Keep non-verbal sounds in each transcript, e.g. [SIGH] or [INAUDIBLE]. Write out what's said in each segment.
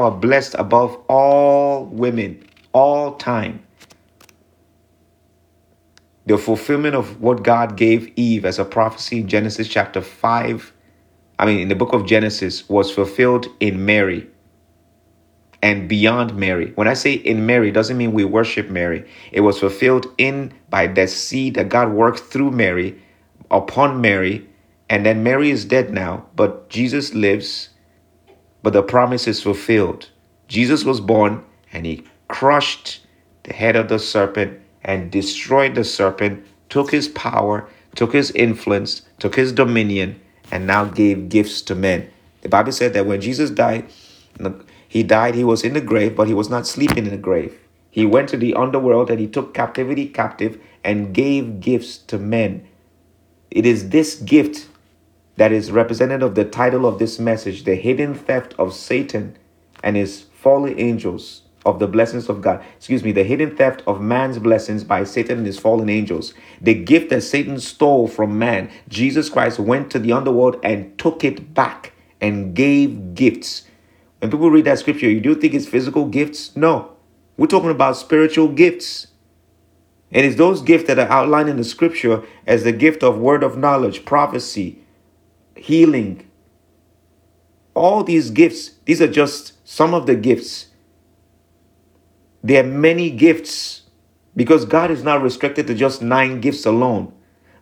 are blessed above all women, all time. The fulfillment of what God gave Eve as a prophecy in Genesis chapter 5, I mean, in the book of Genesis, was fulfilled in Mary and beyond Mary. When I say in Mary, doesn't mean we worship Mary. It was fulfilled in by the seed that God worked through Mary upon Mary. And then Mary is dead now, but Jesus lives, but the promise is fulfilled. Jesus was born and he crushed the head of the serpent and destroyed the serpent, took his power, took his influence, took his dominion, and now gave gifts to men. The Bible said that when Jesus died, he died, he was in the grave, but he was not sleeping in the grave. He went to the underworld and he took captivity captive and gave gifts to men. It is this gift that is representative of the title of this message the hidden theft of Satan and his fallen angels of the blessings of God. Excuse me, the hidden theft of man's blessings by Satan and his fallen angels. The gift that Satan stole from man, Jesus Christ went to the underworld and took it back and gave gifts when people read that scripture, you do think it's physical gifts? No. We're talking about spiritual gifts. And it's those gifts that are outlined in the scripture as the gift of word of knowledge, prophecy, healing. All these gifts, these are just some of the gifts. There are many gifts because God is not restricted to just nine gifts alone.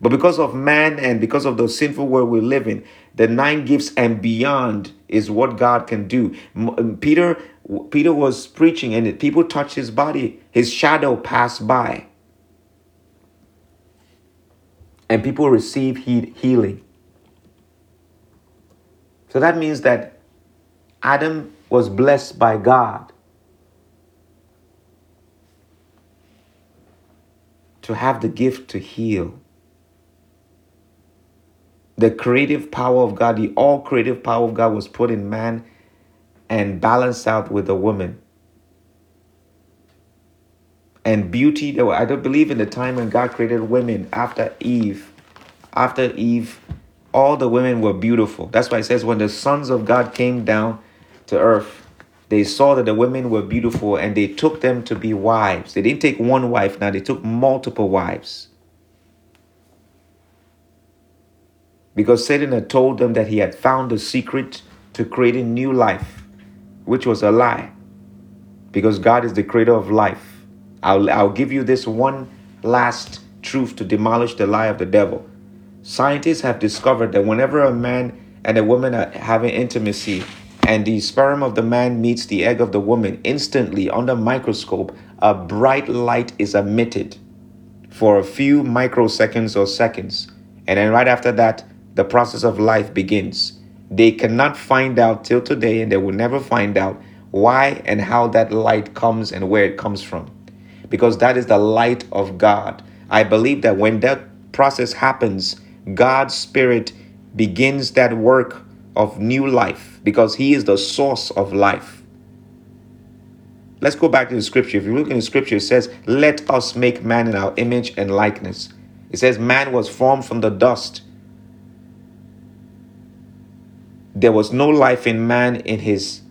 But because of man and because of the sinful world we live in, the nine gifts and beyond is what God can do. Um, Peter Peter was preaching and people touched his body, his shadow passed by. And people receive healing. So that means that Adam was blessed by God to have the gift to heal the creative power of God, the all creative power of God was put in man and balanced out with a woman. And beauty, I don't believe in the time when God created women after Eve. After Eve, all the women were beautiful. That's why it says when the sons of God came down to earth, they saw that the women were beautiful and they took them to be wives. They didn't take one wife now, they took multiple wives. because Satan had told them that he had found the secret to creating new life, which was a lie. Because God is the creator of life. I'll, I'll give you this one last truth to demolish the lie of the devil. Scientists have discovered that whenever a man and a woman are having intimacy and the sperm of the man meets the egg of the woman, instantly under the microscope, a bright light is emitted for a few microseconds or seconds. And then right after that, the process of life begins. They cannot find out till today, and they will never find out why and how that light comes and where it comes from. Because that is the light of God. I believe that when that process happens, God's Spirit begins that work of new life because He is the source of life. Let's go back to the scripture. If you look in the scripture, it says, Let us make man in our image and likeness. It says, Man was formed from the dust there was no life in man in his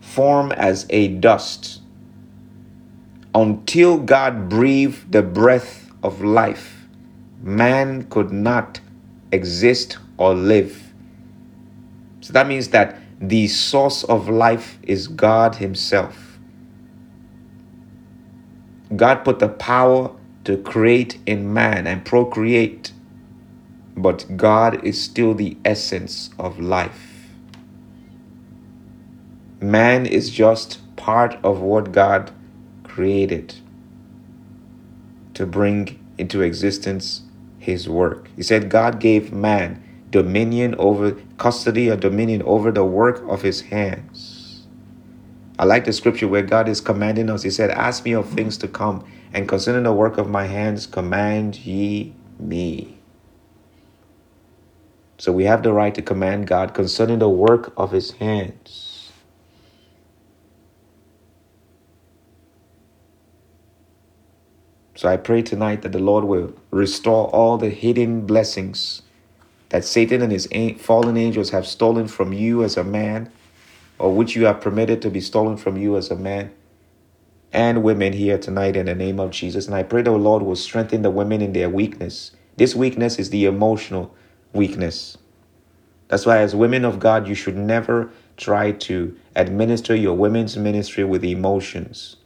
form as a dust until God breathed the breath of life. Man could not exist or live. So that means that the source of life is God Himself. God put the power to create in man and procreate but God is still the essence of life. Man is just part of what God created to bring into existence his work. He said God gave man dominion over custody or dominion over the work of his hands. I like the scripture where God is commanding us. He said, Ask me of things to come, and concerning the work of my hands, command ye me. So we have the right to command God concerning the work of his hands. So I pray tonight that the Lord will restore all the hidden blessings that Satan and his fallen angels have stolen from you as a man or which you have permitted to be stolen from you as a man and women here tonight in the name of Jesus. And I pray the Lord will strengthen the women in their weakness. This weakness is the emotional weakness. That's why, as women of God, you should never try to administer your women's ministry with emotions.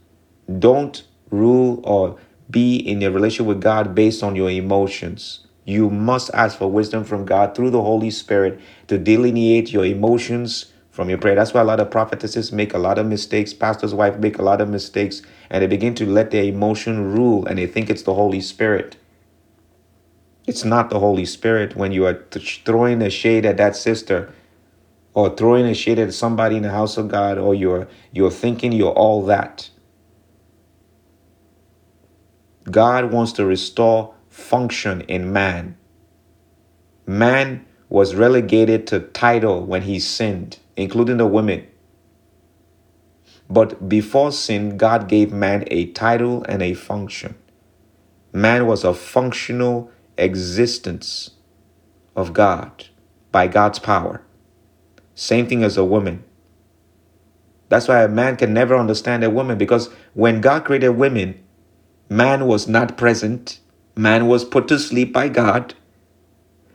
Don't rule or be in a relationship with God based on your emotions. You must ask for wisdom from God through the Holy Spirit to delineate your emotions from your prayer. That's why a lot of prophetesses make a lot of mistakes. Pastor's wife make a lot of mistakes, and they begin to let their emotion rule, and they think it's the Holy Spirit. It's not the Holy Spirit when you are throwing a shade at that sister or throwing a shade at somebody in the house of God or you're you're thinking you're all that. God wants to restore function in man. Man was relegated to title when he sinned, including the women. But before sin, God gave man a title and a function. Man was a functional existence of God by God's power. Same thing as a woman. That's why a man can never understand a woman because when God created women, man was not present. Man was put to sleep by God.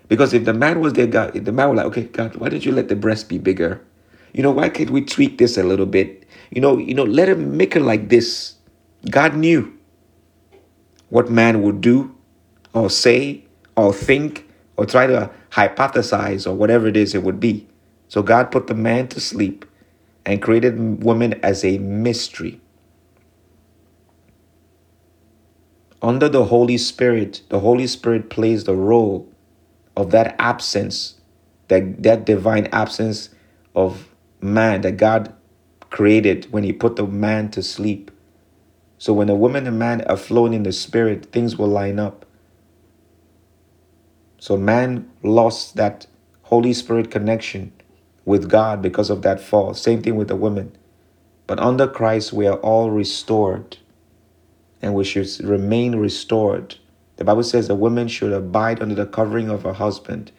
Because if the man was there, God, the man was like, okay, God, why did you let the breast be bigger? You know, why can't we tweak this a little bit? You know, you know, let him make it like this. God knew what man would do or say or think or try to hypothesize or whatever it is it would be. So God put the man to sleep and created woman as a mystery. Under the Holy Spirit, the Holy Spirit plays the role of that absence, that, that divine absence of man that God created when He put the man to sleep. So when a woman and man are flowing in the Spirit, things will line up. So man lost that Holy Spirit connection with God because of that fall. Same thing with the woman. But under Christ, we are all restored and we should remain restored. The Bible says a woman should abide under the covering of her husband.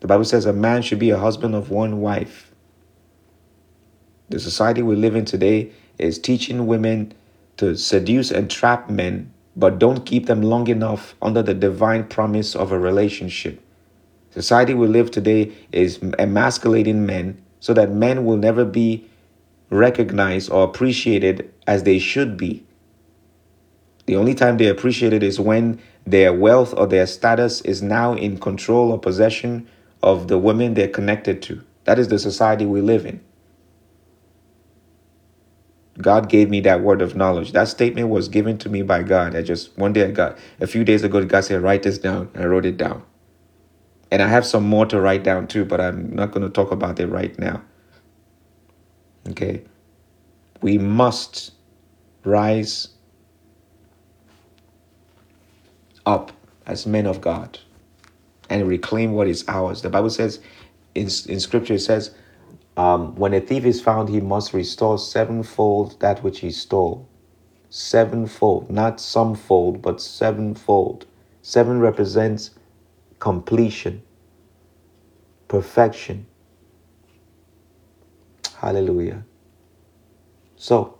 The Bible says a man should be a husband of one wife. The society we live in today is teaching women to seduce and trap men but don't keep them long enough under the divine promise of a relationship. Society we live today is emasculating men so that men will never be recognized or appreciated as they should be. The only time they're appreciated is when their wealth or their status is now in control or possession of the women they're connected to. That is the society we live in. God gave me that word of knowledge. That statement was given to me by God. I just one day I got a few days ago, God said, write this down. I wrote it down. And I have some more to write down too, but I'm not going to talk about it right now. Okay. We must rise up as men of God and reclaim what is ours. The Bible says in, in scripture, it says, um, when a thief is found, he must restore sevenfold that which he stole. Sevenfold, not somefold, but sevenfold. Seven represents completion, perfection. Hallelujah. So,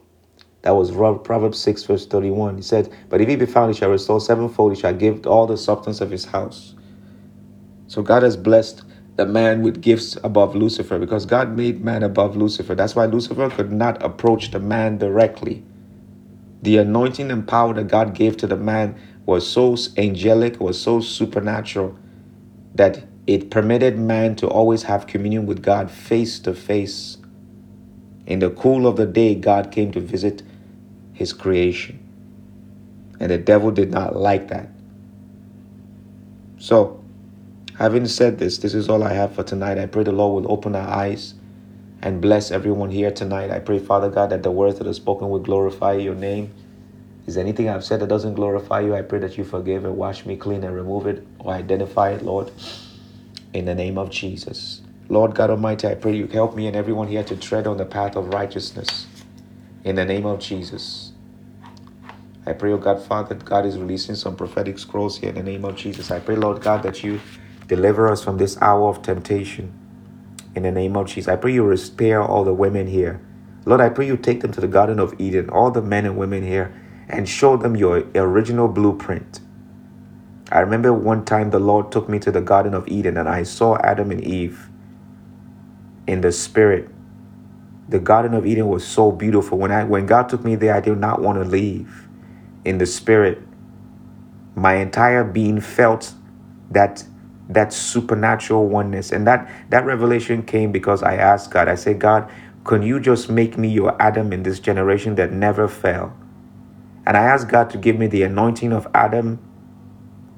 that was Proverbs 6, verse 31. He said, But if he be found, he shall restore sevenfold, he shall give all the substance of his house. So, God has blessed the man with gifts above Lucifer because God made man above Lucifer. That's why Lucifer could not approach the man directly. The anointing and power that God gave to the man was so angelic, was so supernatural that it permitted man to always have communion with God face to face. In the cool of the day, God came to visit his creation. And the devil did not like that. So, Having said this, this is all I have for tonight. I pray the Lord will open our eyes and bless everyone here tonight. I pray, Father God, that the words that are spoken will glorify your name. Is there anything I've said that doesn't glorify you? I pray that you forgive and wash me clean and remove it or identify it, Lord, in the name of Jesus. Lord God Almighty, I pray you help me and everyone here to tread on the path of righteousness in the name of Jesus. I pray, oh God, Father, God is releasing some prophetic scrolls here in the name of Jesus. I pray, Lord God, that you Deliver us from this hour of temptation in the name of Jesus. I pray you spare all the women here. Lord, I pray you take them to the Garden of Eden, all the men and women here, and show them your original blueprint. I remember one time the Lord took me to the Garden of Eden and I saw Adam and Eve in the spirit. The Garden of Eden was so beautiful. When I when God took me there, I did not want to leave. In the spirit, my entire being felt that that supernatural oneness. And that that revelation came because I asked God, I said, God, can you just make me your Adam in this generation that never fell? And I asked God to give me the anointing of Adam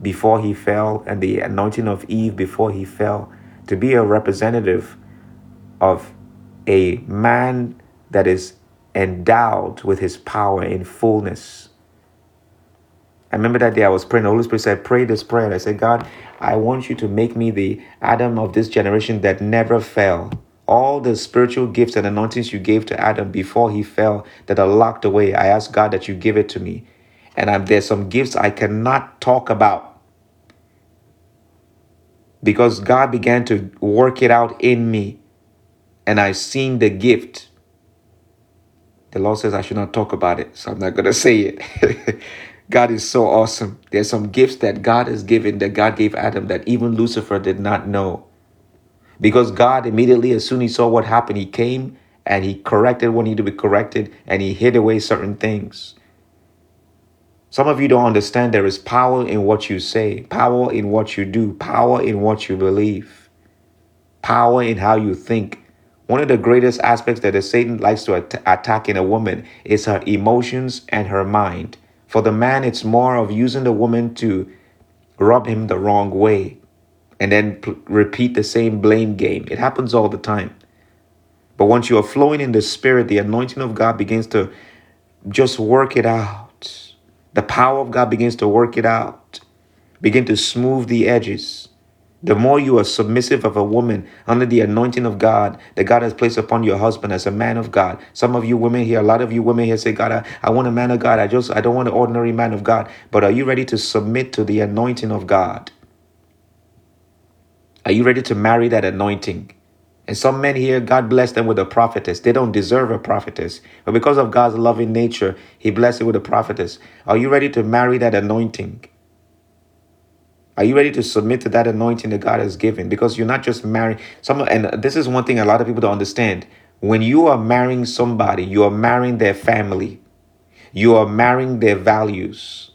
before he fell and the anointing of Eve before he fell to be a representative of a man that is endowed with his power in fullness. I remember that day I was praying. The Holy Spirit said, Pray this prayer. And I said, God, I want you to make me the Adam of this generation that never fell. All the spiritual gifts and anointings you gave to Adam before he fell that are locked away, I ask God that you give it to me. And I'm, there's some gifts I cannot talk about because God began to work it out in me and I seen the gift. The Lord says I should not talk about it, so I'm not going to say it. [LAUGHS] God is so awesome. There's some gifts that God has given that God gave Adam that even Lucifer did not know. Because God immediately, as soon as he saw what happened, he came and he corrected what needed to be corrected and he hid away certain things. Some of you don't understand there is power in what you say, power in what you do, power in what you believe, power in how you think. One of the greatest aspects that the Satan likes to at- attack in a woman is her emotions and her mind. For the man, it's more of using the woman to rub him the wrong way and then p- repeat the same blame game. It happens all the time. But once you are flowing in the spirit, the anointing of God begins to just work it out the power of God begins to work it out, begin to smooth the edges. The more you are submissive of a woman under the anointing of God that God has placed upon your husband as a man of God. Some of you women here, a lot of you women here say, God, I, I want a man of God. I just, I don't want an ordinary man of God. But are you ready to submit to the anointing of God? Are you ready to marry that anointing? And some men here, God bless them with a prophetess. They don't deserve a prophetess. But because of God's loving nature, He blessed it with a prophetess. Are you ready to marry that anointing? Are you ready to submit to that anointing that God has given? Because you're not just marrying some and this is one thing a lot of people don't understand. When you are marrying somebody, you are marrying their family. You are marrying their values.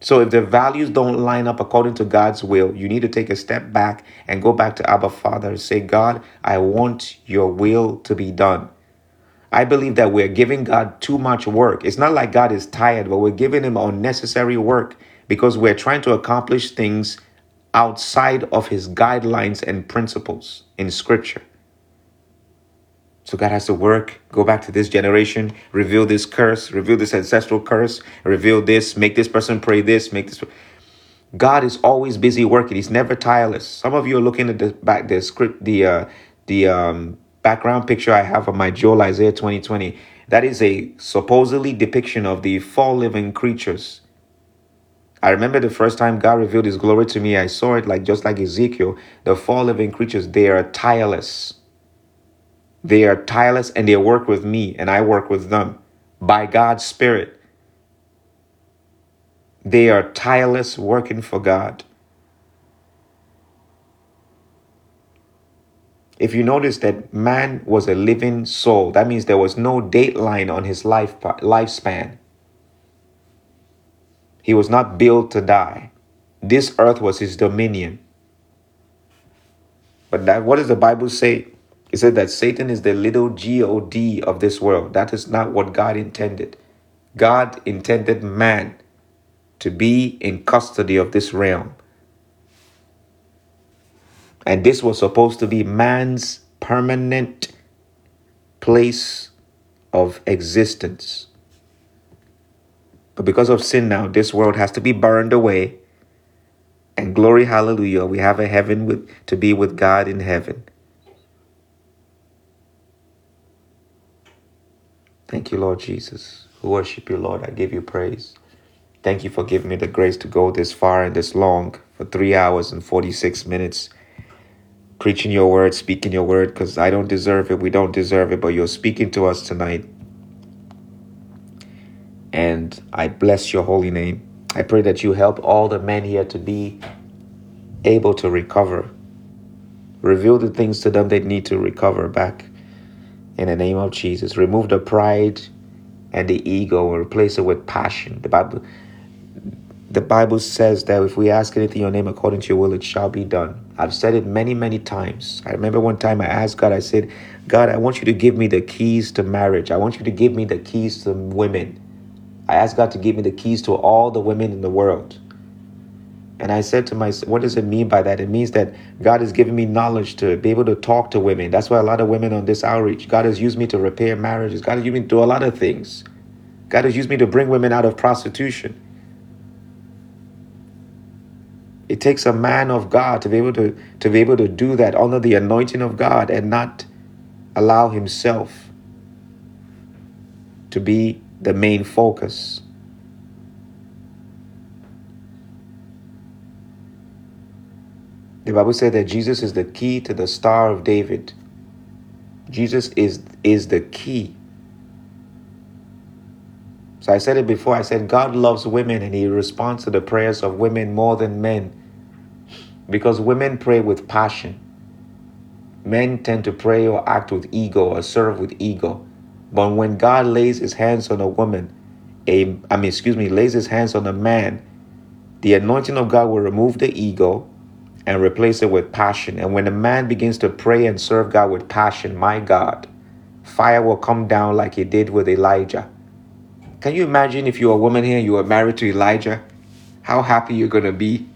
So if the values don't line up according to God's will, you need to take a step back and go back to Abba Father and say, God, I want your will to be done. I believe that we're giving God too much work. It's not like God is tired, but we're giving him unnecessary work because we're trying to accomplish things outside of his guidelines and principles in scripture. So God has to work, go back to this generation, reveal this curse, reveal this ancestral curse, reveal this, make this person pray this, make this. God is always busy working. He's never tireless. Some of you are looking at the back the script, the uh, the um, background picture I have of my Joel Isaiah 2020. That is a supposedly depiction of the four living creatures. I remember the first time God revealed his glory to me, I saw it like just like Ezekiel, the four living creatures, they are tireless. They are tireless and they work with me and I work with them by God's Spirit. They are tireless working for God. If you notice that man was a living soul, that means there was no dateline on his life lifespan. He was not built to die. This earth was his dominion. But that, what does the Bible say? He said that Satan is the little God of this world. That is not what God intended. God intended man to be in custody of this realm. And this was supposed to be man's permanent place of existence. But because of sin now, this world has to be burned away. And glory, hallelujah, we have a heaven with, to be with God in heaven. Thank you, Lord Jesus. We worship you, Lord. I give you praise. Thank you for giving me the grace to go this far and this long for three hours and 46 minutes. preaching your word, speaking your word, because I don't deserve it. We don't deserve it, but you're speaking to us tonight. And I bless your holy name. I pray that you help all the men here to be able to recover. Reveal the things to them they need to recover back in the name of Jesus. Remove the pride and the ego and replace it with passion. The Bible the Bible says that if we ask anything in your name according to your will, it shall be done. I've said it many, many times. I remember one time I asked God, I said, God, I want you to give me the keys to marriage. I want you to give me the keys to women. I asked God to give me the keys to all the women in the world. And I said to myself, what does it mean by that? It means that God has given me knowledge to be able to talk to women. That's why a lot of women on this outreach, God has used me to repair marriages. God has used me to do a lot of things. God has used me to bring women out of prostitution. It takes a man of God to be able to, to be able to do that under the anointing of God and not allow himself to be the main focus. The Bible said that Jesus is the key to the Star of David. Jesus is, is the key. So I said it before. I said God loves women and He responds to the prayers of women more than men because women pray with passion. Men tend to pray or act with ego or serve with ego. But when God lays his hands on a woman, a I mean excuse me, lays his hands on a man, the anointing of God will remove the ego and replace it with passion. And when a man begins to pray and serve God with passion, my God, fire will come down like it did with Elijah. Can you imagine if you're a woman here, you were married to Elijah, how happy you're going to be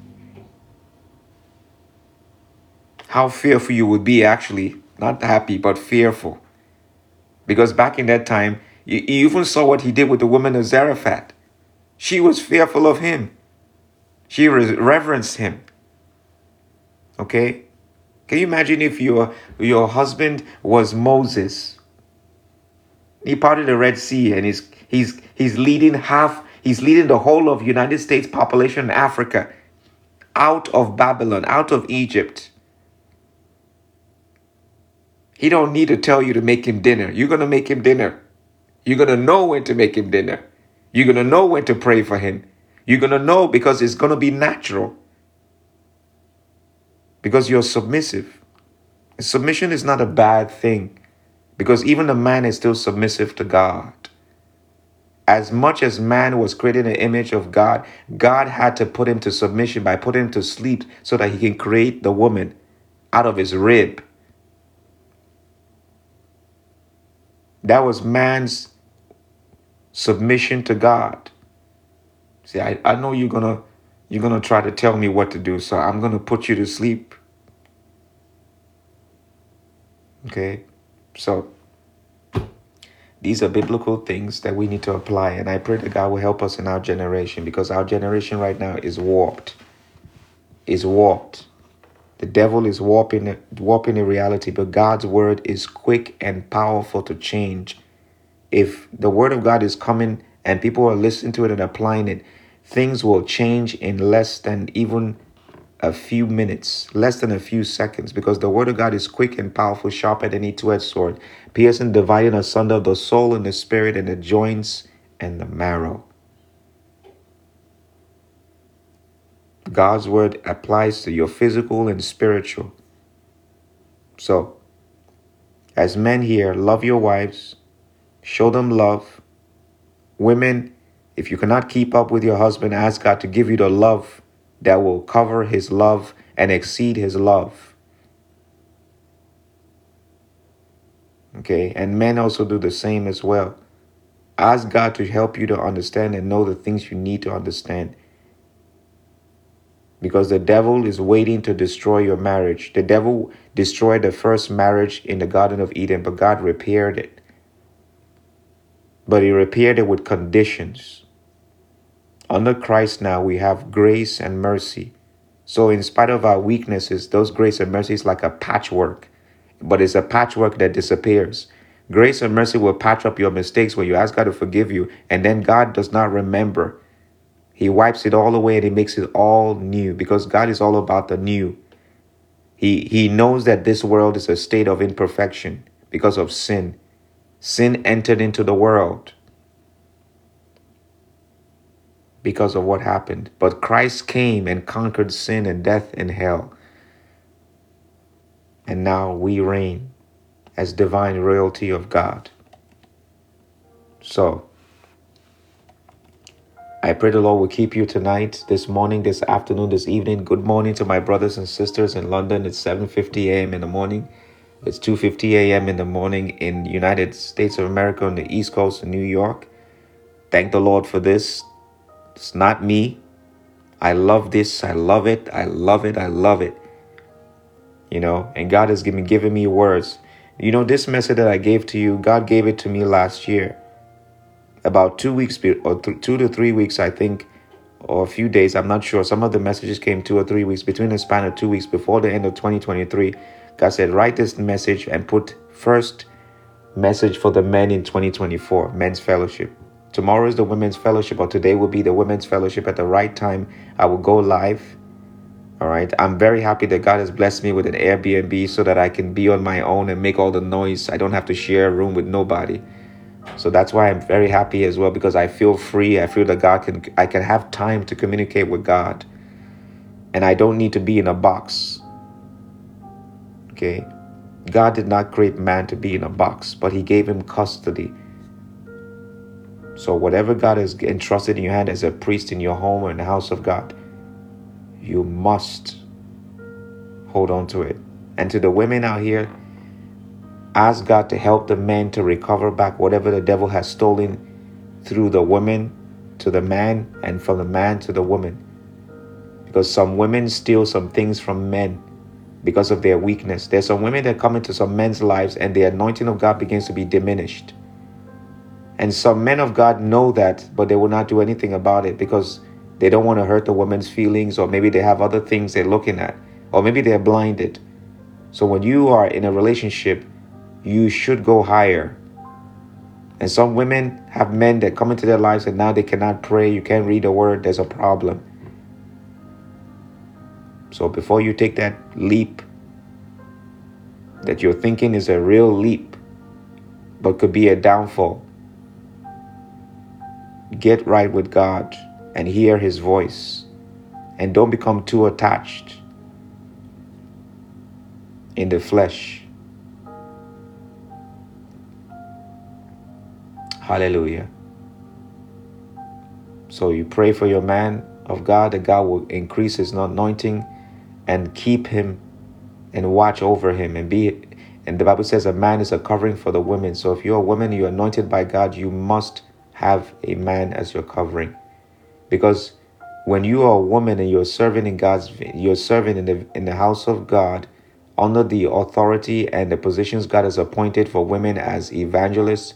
how fearful you would be actually, not happy, but fearful. Because back in that time, you, even saw what he did with the woman of Zarephath. She was fearful of him. She reverenced him. Okay? Can you imagine if your your husband was Moses? He parted the Red Sea and he's he's he's leading half he's leading the whole of United States population in Africa out of Babylon, out of Egypt. He don't need to tell you to make him dinner. You're going to make him dinner. You're going to know when to make him dinner. You're going to know when to pray for him. You're going to know because it's going to be natural. Because you're submissive. Submission is not a bad thing because even a man is still submissive to God. As much as man was created an image of God, God had to put him to submission by putting him to sleep so that he can create the woman out of his rib. That was man's submission to God. See, I, I know you're gonna you're gonna try to tell me what to do, so I'm gonna put you to sleep. Okay? So these are biblical things that we need to apply, and I pray that God will help us in our generation because our generation right now is warped. Is warped. The devil is warping warping the reality, but God's word is quick and powerful to change. If the word of God is coming and people are listening to it and applying it, things will change in less than even a few minutes, less than a few seconds, because the word of God is quick and powerful, sharper than any two-edged sword, piercing, dividing asunder the soul and the spirit and the joints and the marrow. God's word applies to your physical and spiritual. So, as men here, love your wives, show them love. Women, if you cannot keep up with your husband, ask God to give you the love that will cover his love and exceed his love. Okay, and men also do the same as well. Ask God to help you to understand and know the things you need to understand because the devil is waiting to destroy your marriage. The devil destroyed the first marriage in the Garden of Eden, but God repaired it. But He repaired it with conditions. Under Christ now, we have grace and mercy. So, in spite of our weaknesses, those grace and mercy is like a patchwork, but it's a patchwork that disappears. Grace and mercy will patch up your mistakes when you ask God to forgive you, and then God does not remember. He wipes it all away and he makes it all new because God is all about the new. He, he knows that this world is a state of imperfection because of sin. Sin entered into the world because of what happened. But Christ came and conquered sin and death and hell. And now we reign as divine royalty of God. So, I pray the Lord will keep you tonight, this morning, this afternoon, this evening. Good morning to my brothers and sisters in London. It's 7:50 a.m. in the morning. It's 2:50 a.m. in the morning in United States of America on the East Coast of New York. Thank the Lord for this. It's not me. I love this. I love it. I love it. I love it. You know, and God has given given me words. You know, this message that I gave to you, God gave it to me last year about two weeks or th- two to three weeks, I think, or a few days. I'm not sure. Some of the messages came two or three weeks between the span of two weeks before the end of 2023. God said, write this message and put first message for the men in 2024, men's fellowship. Tomorrow is the women's fellowship, or today will be the women's fellowship. At the right time, I will go live. All right. I'm very happy that God has blessed me with an Airbnb so that I can be on my own and make all the noise. I don't have to share a room with nobody. So that's why I'm very happy as well because I feel free. I feel that God can I can have time to communicate with God. And I don't need to be in a box. Okay? God did not create man to be in a box, but he gave him custody. So whatever God has entrusted in your hand as a priest in your home or in the house of God, you must hold on to it. And to the women out here, Ask God to help the men to recover back whatever the devil has stolen through the woman to the man and from the man to the woman. Because some women steal some things from men because of their weakness. There's some women that come into some men's lives and the anointing of God begins to be diminished. And some men of God know that, but they will not do anything about it because they don't want to hurt the woman's feelings, or maybe they have other things they're looking at, or maybe they're blinded. So when you are in a relationship, you should go higher. And some women have men that come into their lives and now they cannot pray, you can't read a word, there's a problem. So before you take that leap, that you're thinking is a real leap, but could be a downfall, get right with God and hear His voice. And don't become too attached in the flesh Hallelujah. So you pray for your man of God that God will increase his anointing and keep him and watch over him and be and the Bible says a man is a covering for the women. So if you're a woman, you're anointed by God, you must have a man as your covering. Because when you are a woman and you're serving in God's you're serving in the in the house of God under the authority and the positions God has appointed for women as evangelists,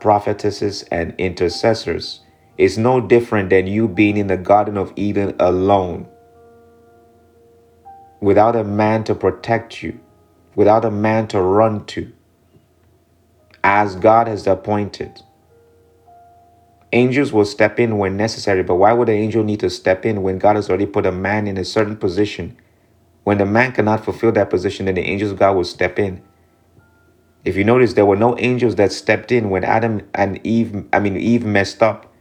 prophetesses, and intercessors is no different than you being in the Garden of Eden alone, without a man to protect you, without a man to run to, as God has appointed. Angels will step in when necessary, but why would an angel need to step in when God has already put a man in a certain position? When the man cannot fulfill that position, then the angels of God will step in if you notice, there were no angels that stepped in when Adam and Eve, I mean, Eve messed up.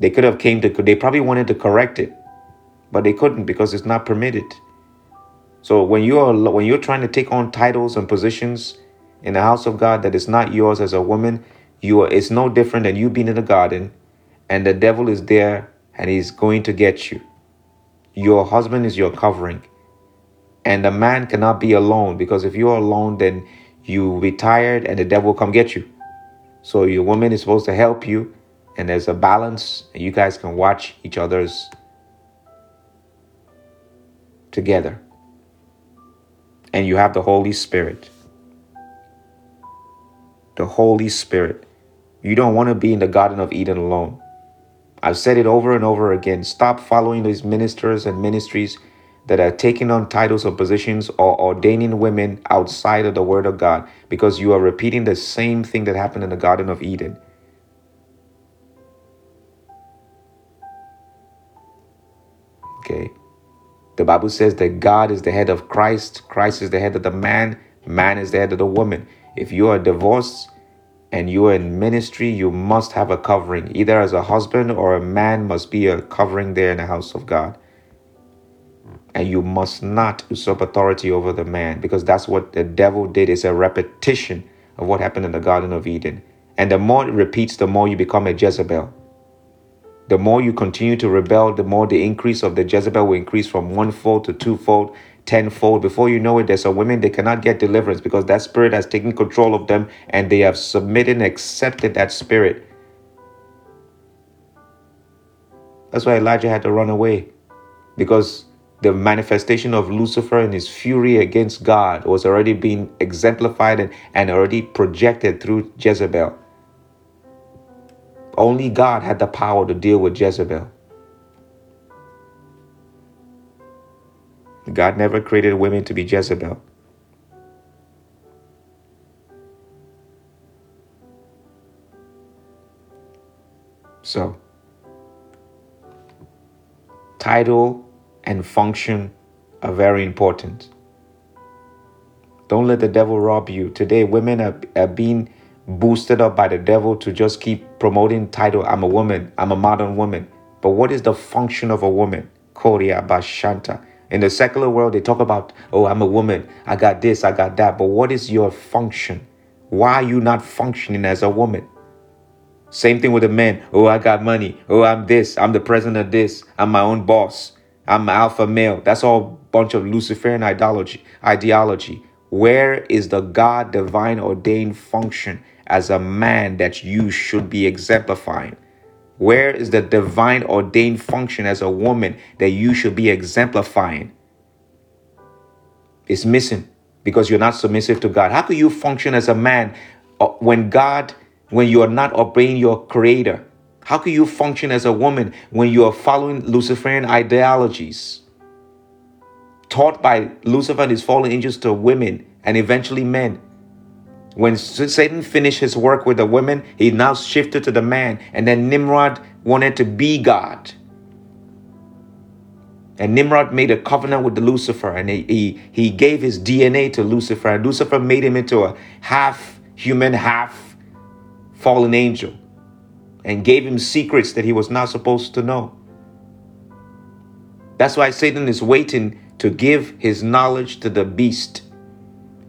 They could have came to, they probably wanted to correct it, but they couldn't because it's not permitted. So when you are when you're trying to take on titles and positions in the house of God that is not yours as a woman, you are it's no different than you being in the garden and the devil is there and he's going to get you. Your husband is your covering. And a man cannot be alone because if you're alone, then you will be tired and the devil will come get you. So your woman is supposed to help you, and there's a balance, and you guys can watch each other's together. And you have the Holy Spirit. The Holy Spirit. You don't want to be in the Garden of Eden alone. I've said it over and over again. Stop following these ministers and ministries that are taking on titles or positions or ordaining women outside of the Word of God because you are repeating the same thing that happened in the Garden of Eden. Okay. The Bible says that God is the head of Christ, Christ is the head of the man, man is the head of the woman. If you are divorced and you are in ministry, you must have a covering. Either as a husband or a man must be a covering there in the house of God. And you must not usurp authority over the man because that's what the devil did. It's a repetition of what happened in the Garden of Eden. And the more it repeats, the more you become a Jezebel. The more you continue to rebel, the more the increase of the Jezebel will increase from one fold to two fold, tenfold. Before you know it, there's a women they cannot get deliverance because that spirit has taken control of them and they have submitted and accepted that spirit. That's why Elijah had to run away because the manifestation of Lucifer and his fury against God was already being exemplified and, and already projected through Jezebel. Only God had the power to deal with Jezebel. God never created women to be Jezebel. So, title and function are very important. Don't let the devil rob you. Today, women are, are being boosted up by the devil to just keep promoting title. I'm a woman. I'm a modern woman. But what is the function of a woman? Korea bashanta in the secular world they talk about oh i'm a woman. I got this i got that. But what is your function? Why are you not functioning as a woman? Same thing with the men. Oh i got money. Oh i'm this. I'm the president of this. I'm my own boss i'm alpha male that's all a bunch of luciferian ideology ideology where is the god divine ordained function as a man that you should be exemplifying? Where is the divine ordained function as a woman that you should be exemplifying? It's missing because you're not submissive to God. How can you function as a man uh, when God, when you are not obeying your creator? How can you function as a woman when you are following Luciferian ideologies taught by Lucifer and his fallen angels to women and eventually men? When Satan finished his work with the women, he now shifted to the man. And then Nimrod wanted to be God. And Nimrod made a covenant with the Lucifer and he, he, he gave his DNA to Lucifer. And Lucifer made him into a half human, half fallen angel and gave him secrets that he was not supposed to know. That's why Satan is waiting to give his knowledge to the beast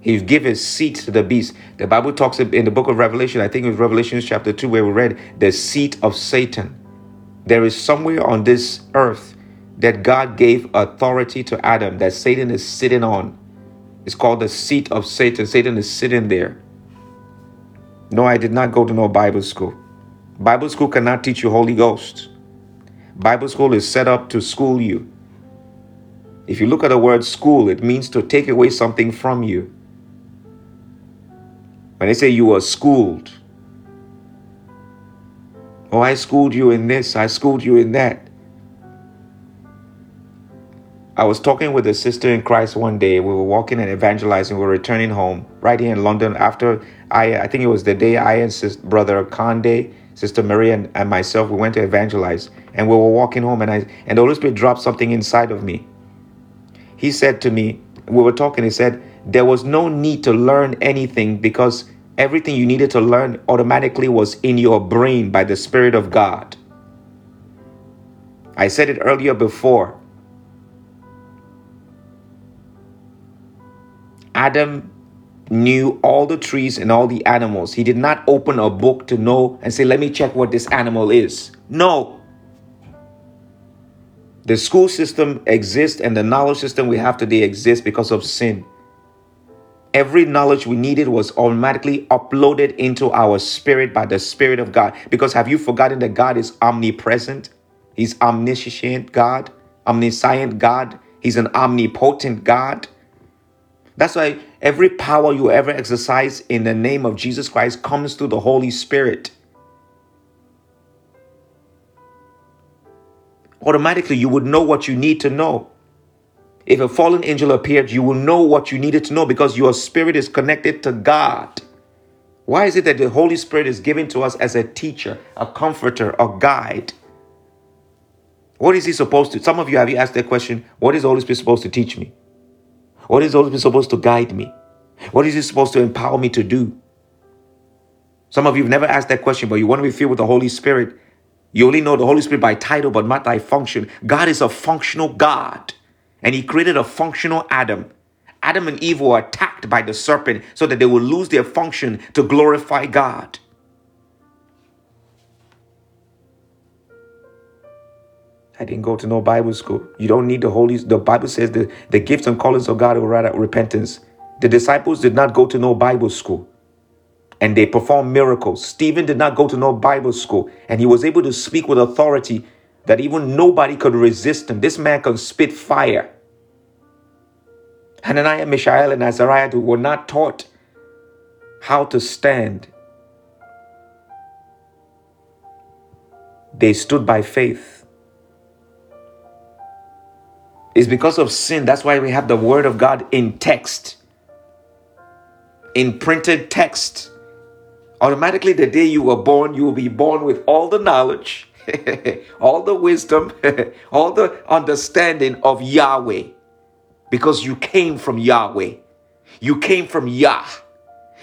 he gave his seat to the beast. The Bible talks in the book of Revelation, I think it was Revelation chapter 2, where we read the seat of Satan. There is somewhere on this earth that God gave authority to Adam that Satan is sitting on. It's called the seat of Satan. Satan is sitting there. No, I did not go to no Bible school. Bible school cannot teach you Holy Ghost. Bible school is set up to school you. If you look at the word school, it means to take away something from you. When they say you were schooled, oh, I schooled you in this, I schooled you in that. I was talking with a sister in Christ one day. We were walking and evangelizing. We were returning home right here in London after I, I think it was the day I and sister, brother Kande, sister Maria, and, and myself, we went to evangelize. And we were walking home, and I and the Holy Spirit dropped something inside of me. He said to me, we were talking. He said, there was no need to learn anything because everything you needed to learn automatically was in your brain by the Spirit of God. I said it earlier before. Adam knew all the trees and all the animals. He did not open a book to know and say, Let me check what this animal is. No. The school system exists and the knowledge system we have today exists because of sin. Every knowledge we needed was automatically uploaded into our spirit by the Spirit of God. Because have you forgotten that God is omnipresent? He's omniscient God, omniscient God. He's an omnipotent God. That's why every power you ever exercise in the name of Jesus Christ comes through the Holy Spirit. automatically you would know what you need to know. If a fallen angel appeared, you will know what you needed to know because your spirit is connected to God. Why is it that the Holy Spirit is given to us as a teacher, a comforter, a guide? What is he supposed to? Some of you have you asked that question, what is the Holy Spirit supposed to teach me? What is Spirit supposed to guide me? What is he supposed to empower me to do? Some of you have never asked that question, but you want to be filled with the Holy Spirit. You only know the Holy Spirit by title, but not by function. God is a functional God, and He created a functional Adam. Adam and Eve were attacked by the serpent so that they would lose their function to glorify God. I didn't go to no Bible school. You don't need the Holy. The Bible says the, the gifts and callings of God will rather repentance. The disciples did not go to no Bible school and they performed miracles. Stephen did not go to no Bible school and he was able to speak with authority that even nobody could resist him. This man can spit fire. Hananiah, Mishael, and Azariah were not taught how to stand. They stood by faith. It's because of sin. That's why we have the word of God in text, in printed text. Automatically, the day you were born, you will be born with all the knowledge, [LAUGHS] all the wisdom, [LAUGHS] all the understanding of Yahweh. Because you came from Yahweh. You came from Yah.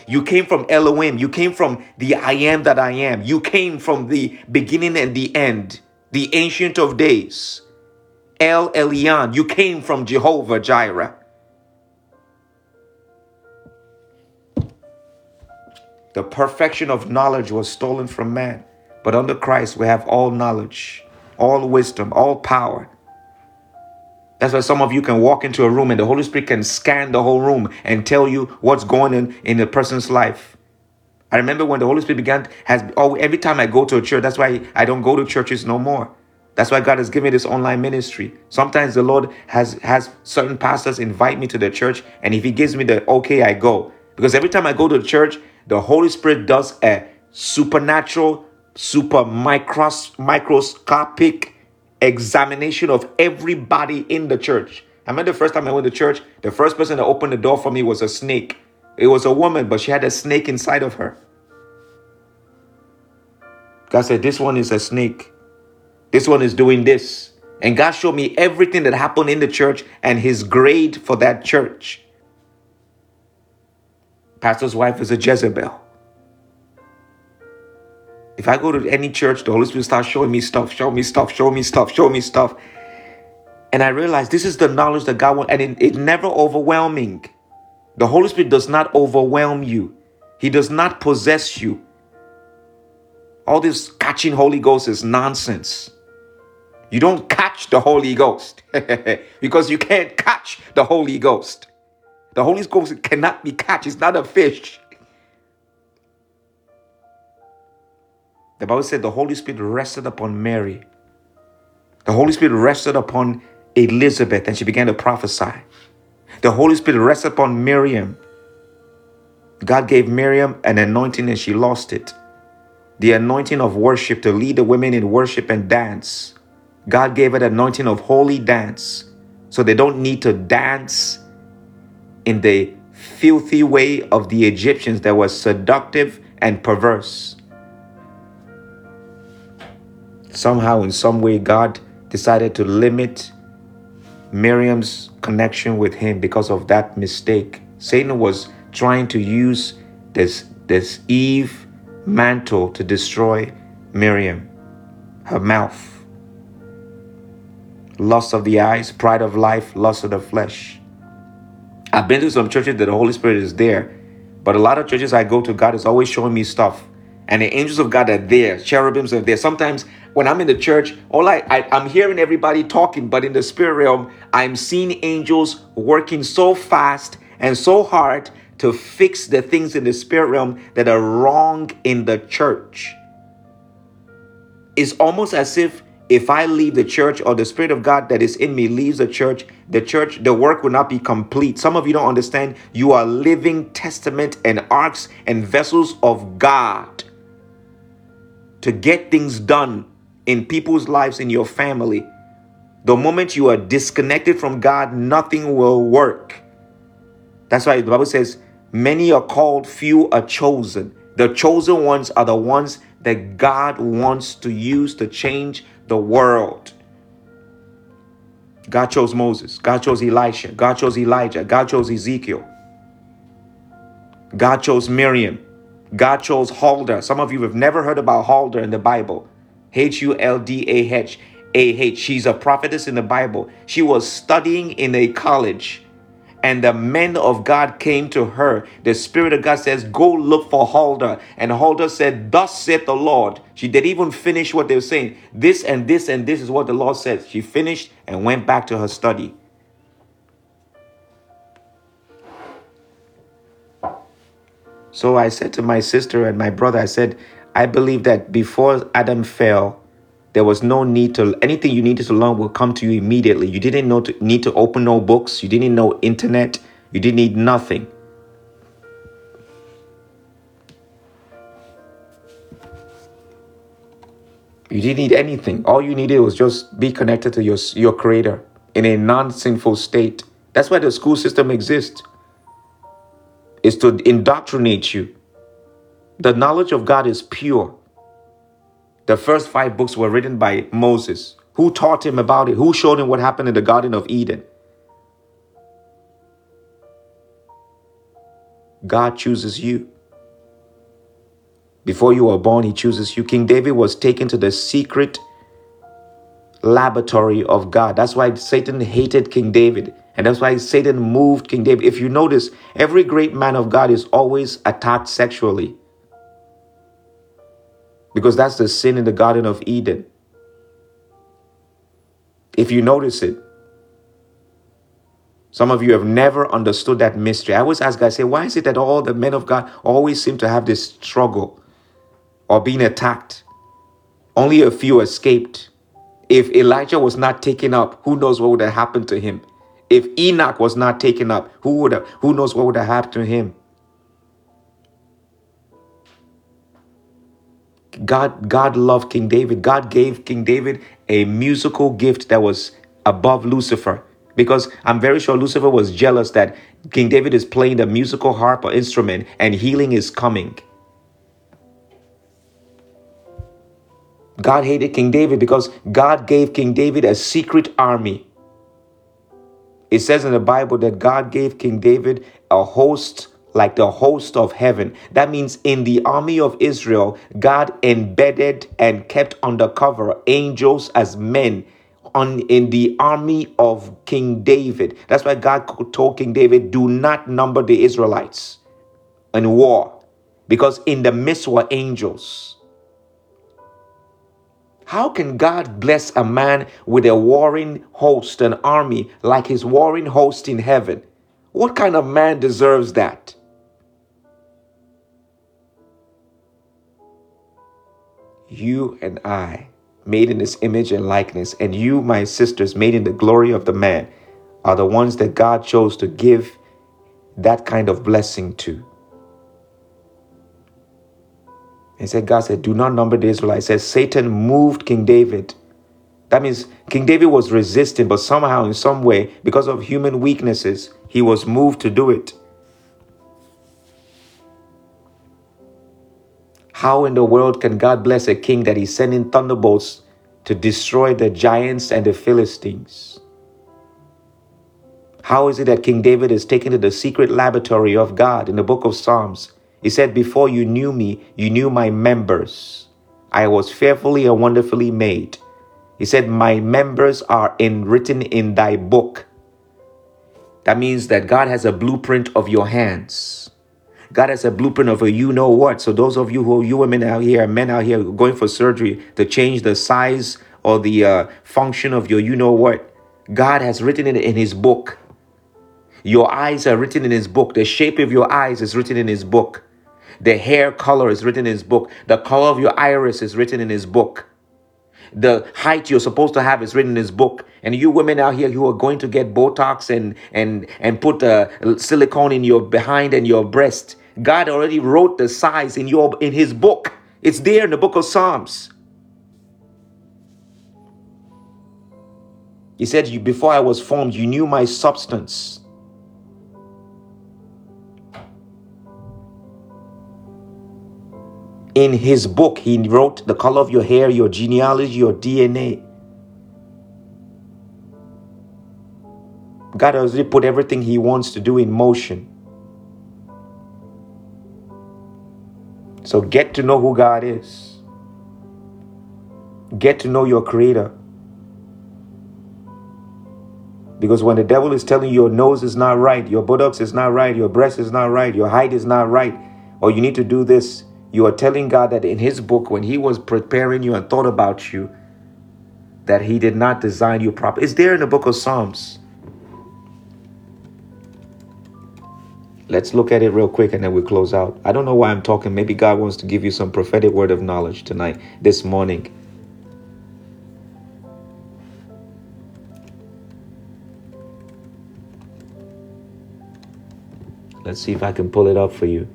You came from Elohim. You came from the I am that I am. You came from the beginning and the end, the ancient of days. El Elyon. You came from Jehovah Jireh. The perfection of knowledge was stolen from man. But under Christ, we have all knowledge, all wisdom, all power. That's why some of you can walk into a room and the Holy Spirit can scan the whole room and tell you what's going on in a person's life. I remember when the Holy Spirit began, has oh, every time I go to a church, that's why I don't go to churches no more. That's why God has given me this online ministry. Sometimes the Lord has has certain pastors invite me to the church, and if He gives me the okay, I go. Because every time I go to the church, the Holy Spirit does a supernatural, super micros, microscopic examination of everybody in the church. I remember the first time I went to church, the first person that opened the door for me was a snake. It was a woman, but she had a snake inside of her. God said, This one is a snake. This one is doing this. And God showed me everything that happened in the church and his grade for that church. Pastor's wife is a Jezebel. If I go to any church, the Holy Spirit starts showing me stuff, show me stuff, show me stuff, show me stuff. And I realize this is the knowledge that God wants, and it, it's never overwhelming. The Holy Spirit does not overwhelm you, He does not possess you. All this catching Holy Ghost is nonsense. You don't catch the Holy Ghost [LAUGHS] because you can't catch the Holy Ghost. The Holy Ghost cannot be catch. It's not a fish. The Bible said the Holy Spirit rested upon Mary. The Holy Spirit rested upon Elizabeth and she began to prophesy. The Holy Spirit rested upon Miriam. God gave Miriam an anointing and she lost it. The anointing of worship to lead the women in worship and dance. God gave it anointing of holy dance. So they don't need to dance in the filthy way of the Egyptians that was seductive and perverse. Somehow, in some way, God decided to limit Miriam's connection with him because of that mistake. Satan was trying to use this, this Eve mantle to destroy Miriam, her mouth lust of the eyes, pride of life, lust of the flesh. I've been to some churches that the Holy Spirit is there, but a lot of churches I go to, God is always showing me stuff. And the angels of God are there, cherubims are there. Sometimes when I'm in the church, all I, I I'm hearing everybody talking, but in the spirit realm, I'm seeing angels working so fast and so hard to fix the things in the spirit realm that are wrong in the church. It's almost as if if I leave the church or the Spirit of God that is in me leaves the church, the church, the work will not be complete. Some of you don't understand. You are living testament and arks and vessels of God to get things done in people's lives in your family. The moment you are disconnected from God, nothing will work. That's why the Bible says, Many are called, few are chosen. The chosen ones are the ones that God wants to use to change the world. God chose Moses. God chose Elisha. God chose Elijah. God chose Ezekiel. God chose Miriam. God chose Huldah. Some of you have never heard about Huldah in the Bible. H U L D A H A H. She's a prophetess in the Bible. She was studying in a college and the men of God came to her. The Spirit of God says, Go look for Huldah. And Huldah said, Thus saith the Lord. She didn't even finish what they were saying. This and this and this is what the Lord says. She finished and went back to her study. So I said to my sister and my brother, I said, I believe that before Adam fell, there was no need to anything you needed to learn will come to you immediately. You didn't know to, need to open no books. You didn't know internet. You didn't need nothing. You didn't need anything. All you needed was just be connected to your, your creator in a non-sinful state. That's why the school system exists. Is to indoctrinate you. The knowledge of God is pure. The first five books were written by Moses. Who taught him about it? Who showed him what happened in the Garden of Eden? God chooses you. Before you were born, He chooses you. King David was taken to the secret laboratory of God. That's why Satan hated King David. And that's why Satan moved King David. If you notice, every great man of God is always attacked sexually because that's the sin in the Garden of Eden. If you notice it, some of you have never understood that mystery. I always ask guys, say, why is it that all the men of God always seem to have this struggle or being attacked? Only a few escaped. If Elijah was not taken up, who knows what would have happened to him? If Enoch was not taken up, who would have, who knows what would have happened to him? God God loved King David. God gave King David a musical gift that was above Lucifer because I'm very sure Lucifer was jealous that King David is playing the musical harp or instrument and healing is coming. God hated King David because God gave King David a secret army. It says in the Bible that God gave King David a host like the host of heaven. That means in the army of Israel, God embedded and kept undercover angels as men on in the army of King David. That's why God told King David, "Do not number the Israelites in war, because in the midst were angels." How can God bless a man with a warring host, an army like his warring host in heaven? What kind of man deserves that? You and I, made in his image and likeness, and you, my sisters, made in the glory of the man, are the ones that God chose to give that kind of blessing to. He said, God said, Do not number the Israelites. Says Satan moved King David. That means King David was resisting, but somehow, in some way, because of human weaknesses, he was moved to do it. How in the world can God bless a king that he's sending thunderbolts to destroy the giants and the Philistines? How is it that King David is taken to the secret laboratory of God in the book of Psalms? He said, Before you knew me, you knew my members. I was fearfully and wonderfully made. He said, My members are in, written in thy book. That means that God has a blueprint of your hands. God has a blueprint of a you know what. So those of you who you women out here, men out here going for surgery to change the size or the uh, function of your you know what, God has written it in His book. Your eyes are written in His book. The shape of your eyes is written in His book. The hair color is written in His book. The color of your iris is written in His book. The height you're supposed to have is written in His book. And you women out here who are going to get Botox and and and put uh, silicone in your behind and your breast, God already wrote the size in your in his book. It's there in the book of Psalms. He said, "You before I was formed, you knew my substance." In his book, he wrote the color of your hair, your genealogy, your DNA. God has already put everything He wants to do in motion. So get to know who God is. Get to know your Creator. Because when the devil is telling you your nose is not right, your buttocks is not right, your breast is not right, your height is not right, or you need to do this, you are telling God that in His book, when He was preparing you and thought about you, that He did not design you properly. It's there in the book of Psalms. Let's look at it real quick and then we close out. I don't know why I'm talking. Maybe God wants to give you some prophetic word of knowledge tonight, this morning. Let's see if I can pull it up for you.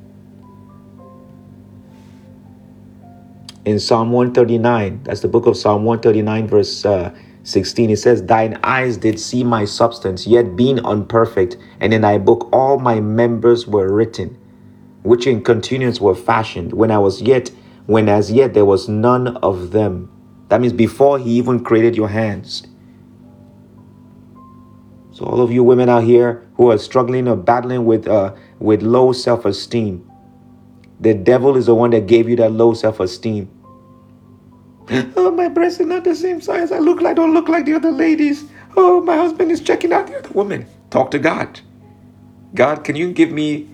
In Psalm 139, that's the book of Psalm 139, verse uh, 16, it says, Thine eyes did see my substance, yet being unperfect, and in thy book all my members were written, which in continuance were fashioned, when I was yet, when as yet there was none of them. That means before he even created your hands. So all of you women out here who are struggling or battling with uh, with low self-esteem, the devil is the one that gave you that low self-esteem. Oh, my breasts are not the same size. I look like don't look like the other ladies. Oh, my husband is checking out the other woman. Talk to God. God, can you give me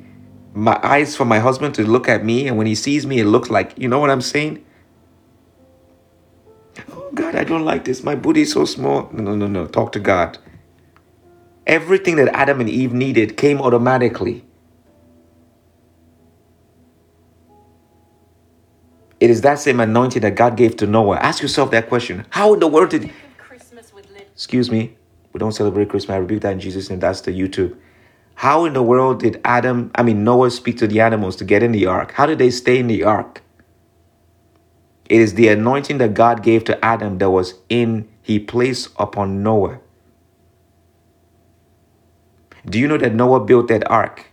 my eyes for my husband to look at me, and when he sees me, it looks like you know what I'm saying? Oh God, I don't like this. My booty is so small. No, no, no. Talk to God. Everything that Adam and Eve needed came automatically. It is that same anointing that God gave to Noah. Ask yourself that question. How in the world did Excuse me. We don't celebrate Christmas. I rebuke that in Jesus' name. That's the YouTube. How in the world did Adam, I mean Noah speak to the animals to get in the ark? How did they stay in the ark? It is the anointing that God gave to Adam that was in, he placed upon Noah. Do you know that Noah built that ark?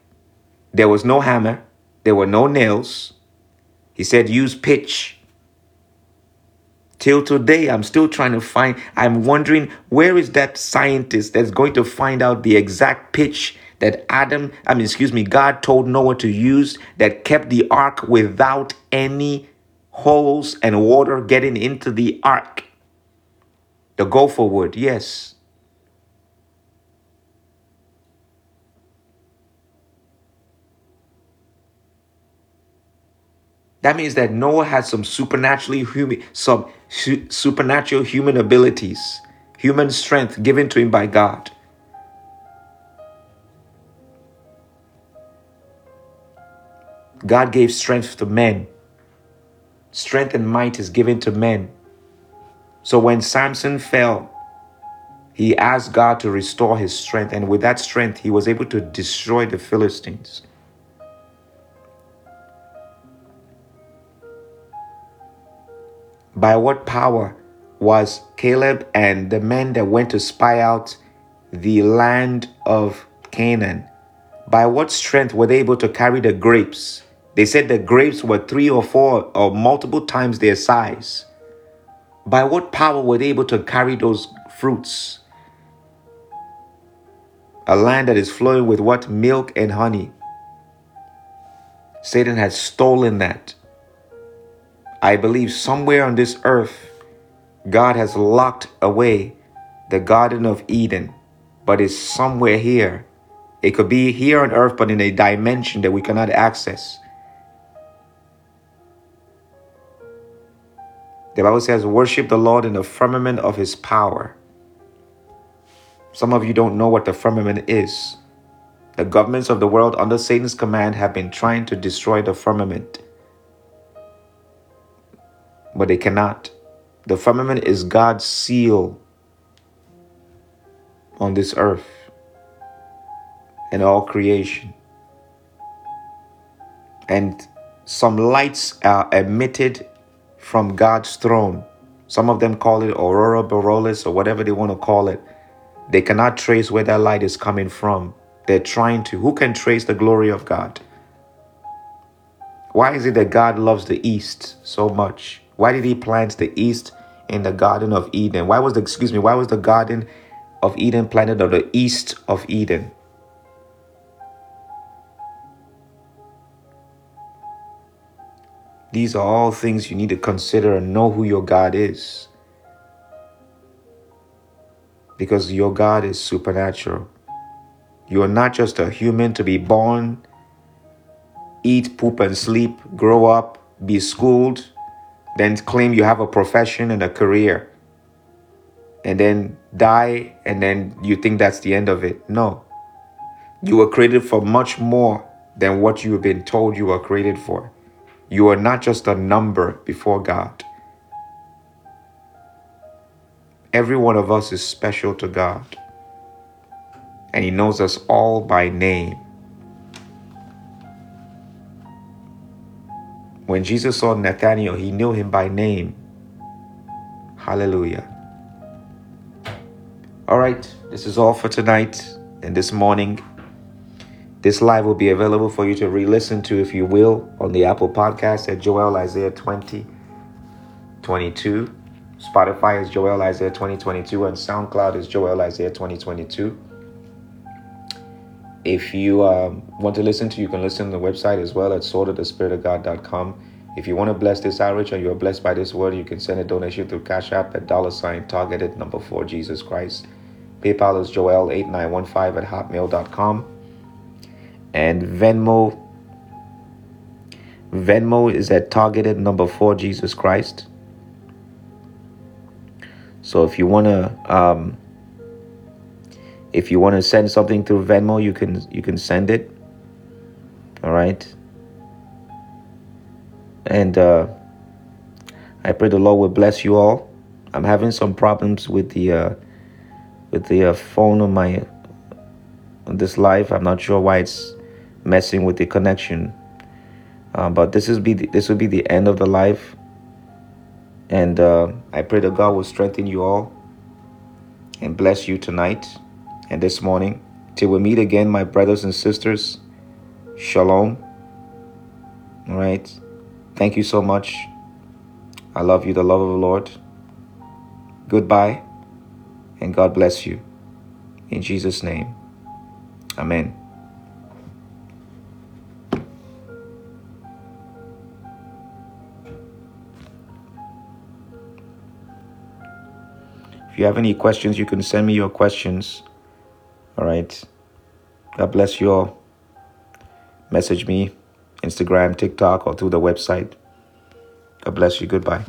There was no hammer, there were no nails. He said, use pitch. Till today, I'm still trying to find, I'm wondering where is that scientist that's going to find out the exact pitch that Adam, I mean, excuse me, God told Noah to use that kept the ark without any holes and water getting into the ark. The gopher wood, yes. That means that Noah had some supernaturally human, some su- supernatural human abilities, human strength given to him by God. God gave strength to men. Strength and might is given to men. So when Samson fell, he asked God to restore his strength, and with that strength, he was able to destroy the Philistines. By what power was Caleb and the men that went to spy out the land of Canaan? By what strength were they able to carry the grapes? They said the grapes were three or four or multiple times their size. By what power were they able to carry those fruits? A land that is flowing with what? Milk and honey. Satan had stolen that. I believe somewhere on this earth, God has locked away the Garden of Eden, but it's somewhere here. It could be here on earth, but in a dimension that we cannot access. The Bible says, Worship the Lord in the firmament of his power. Some of you don't know what the firmament is. The governments of the world, under Satan's command, have been trying to destroy the firmament but they cannot. The firmament is God's seal on this earth and all creation. And some lights are emitted from God's throne. Some of them call it aurora borealis or whatever they want to call it. They cannot trace where that light is coming from. They're trying to. Who can trace the glory of God? Why is it that God loves the East so much? Why did he plant the east in the Garden of Eden? Why was the, excuse me, why was the garden of Eden planted on the east of Eden. These are all things you need to consider and know who your God is. Because your God is supernatural. You are not just a human to be born, eat, poop, and sleep, grow up, be schooled, then claim you have a profession and a career, and then die, and then you think that's the end of it. No. You were created for much more than what you have been told you were created for. You are not just a number before God. Every one of us is special to God. And He knows us all by name. When Jesus saw Nathanael, He knew him by name. Hallelujah. All right, this is all for tonight and this morning. This live will be available for you to re listen to, if you will, on the Apple Podcast at Joel Isaiah 2022. Spotify is Joel Isaiah 2022, and SoundCloud is Joel Isaiah 2022. If you um, want to listen to, you can listen to the website as well at swordofthespiritofgod.com. If you want to bless this outreach or you are blessed by this word, you can send a donation through Cash App at dollar sign targeted number four Jesus Christ. PayPal is Joel8915 at hotmail.com and Venmo. Venmo is at targeted number four Jesus Christ. So if you wanna um, if you want to send something through Venmo, you can you can send it. All right. And uh, I pray the Lord will bless you all. I'm having some problems with the uh, with the uh, phone on my on this live. I'm not sure why it's messing with the connection. Uh, but this is be the, this will be the end of the life, and uh, I pray that God will strengthen you all and bless you tonight and this morning. Till we meet again, my brothers and sisters. Shalom. All right. Thank you so much. I love you, the love of the Lord. Goodbye, and God bless you. In Jesus' name. Amen. If you have any questions, you can send me your questions. All right. God bless you all. Message me, Instagram, TikTok, or through the website. God bless you. Goodbye.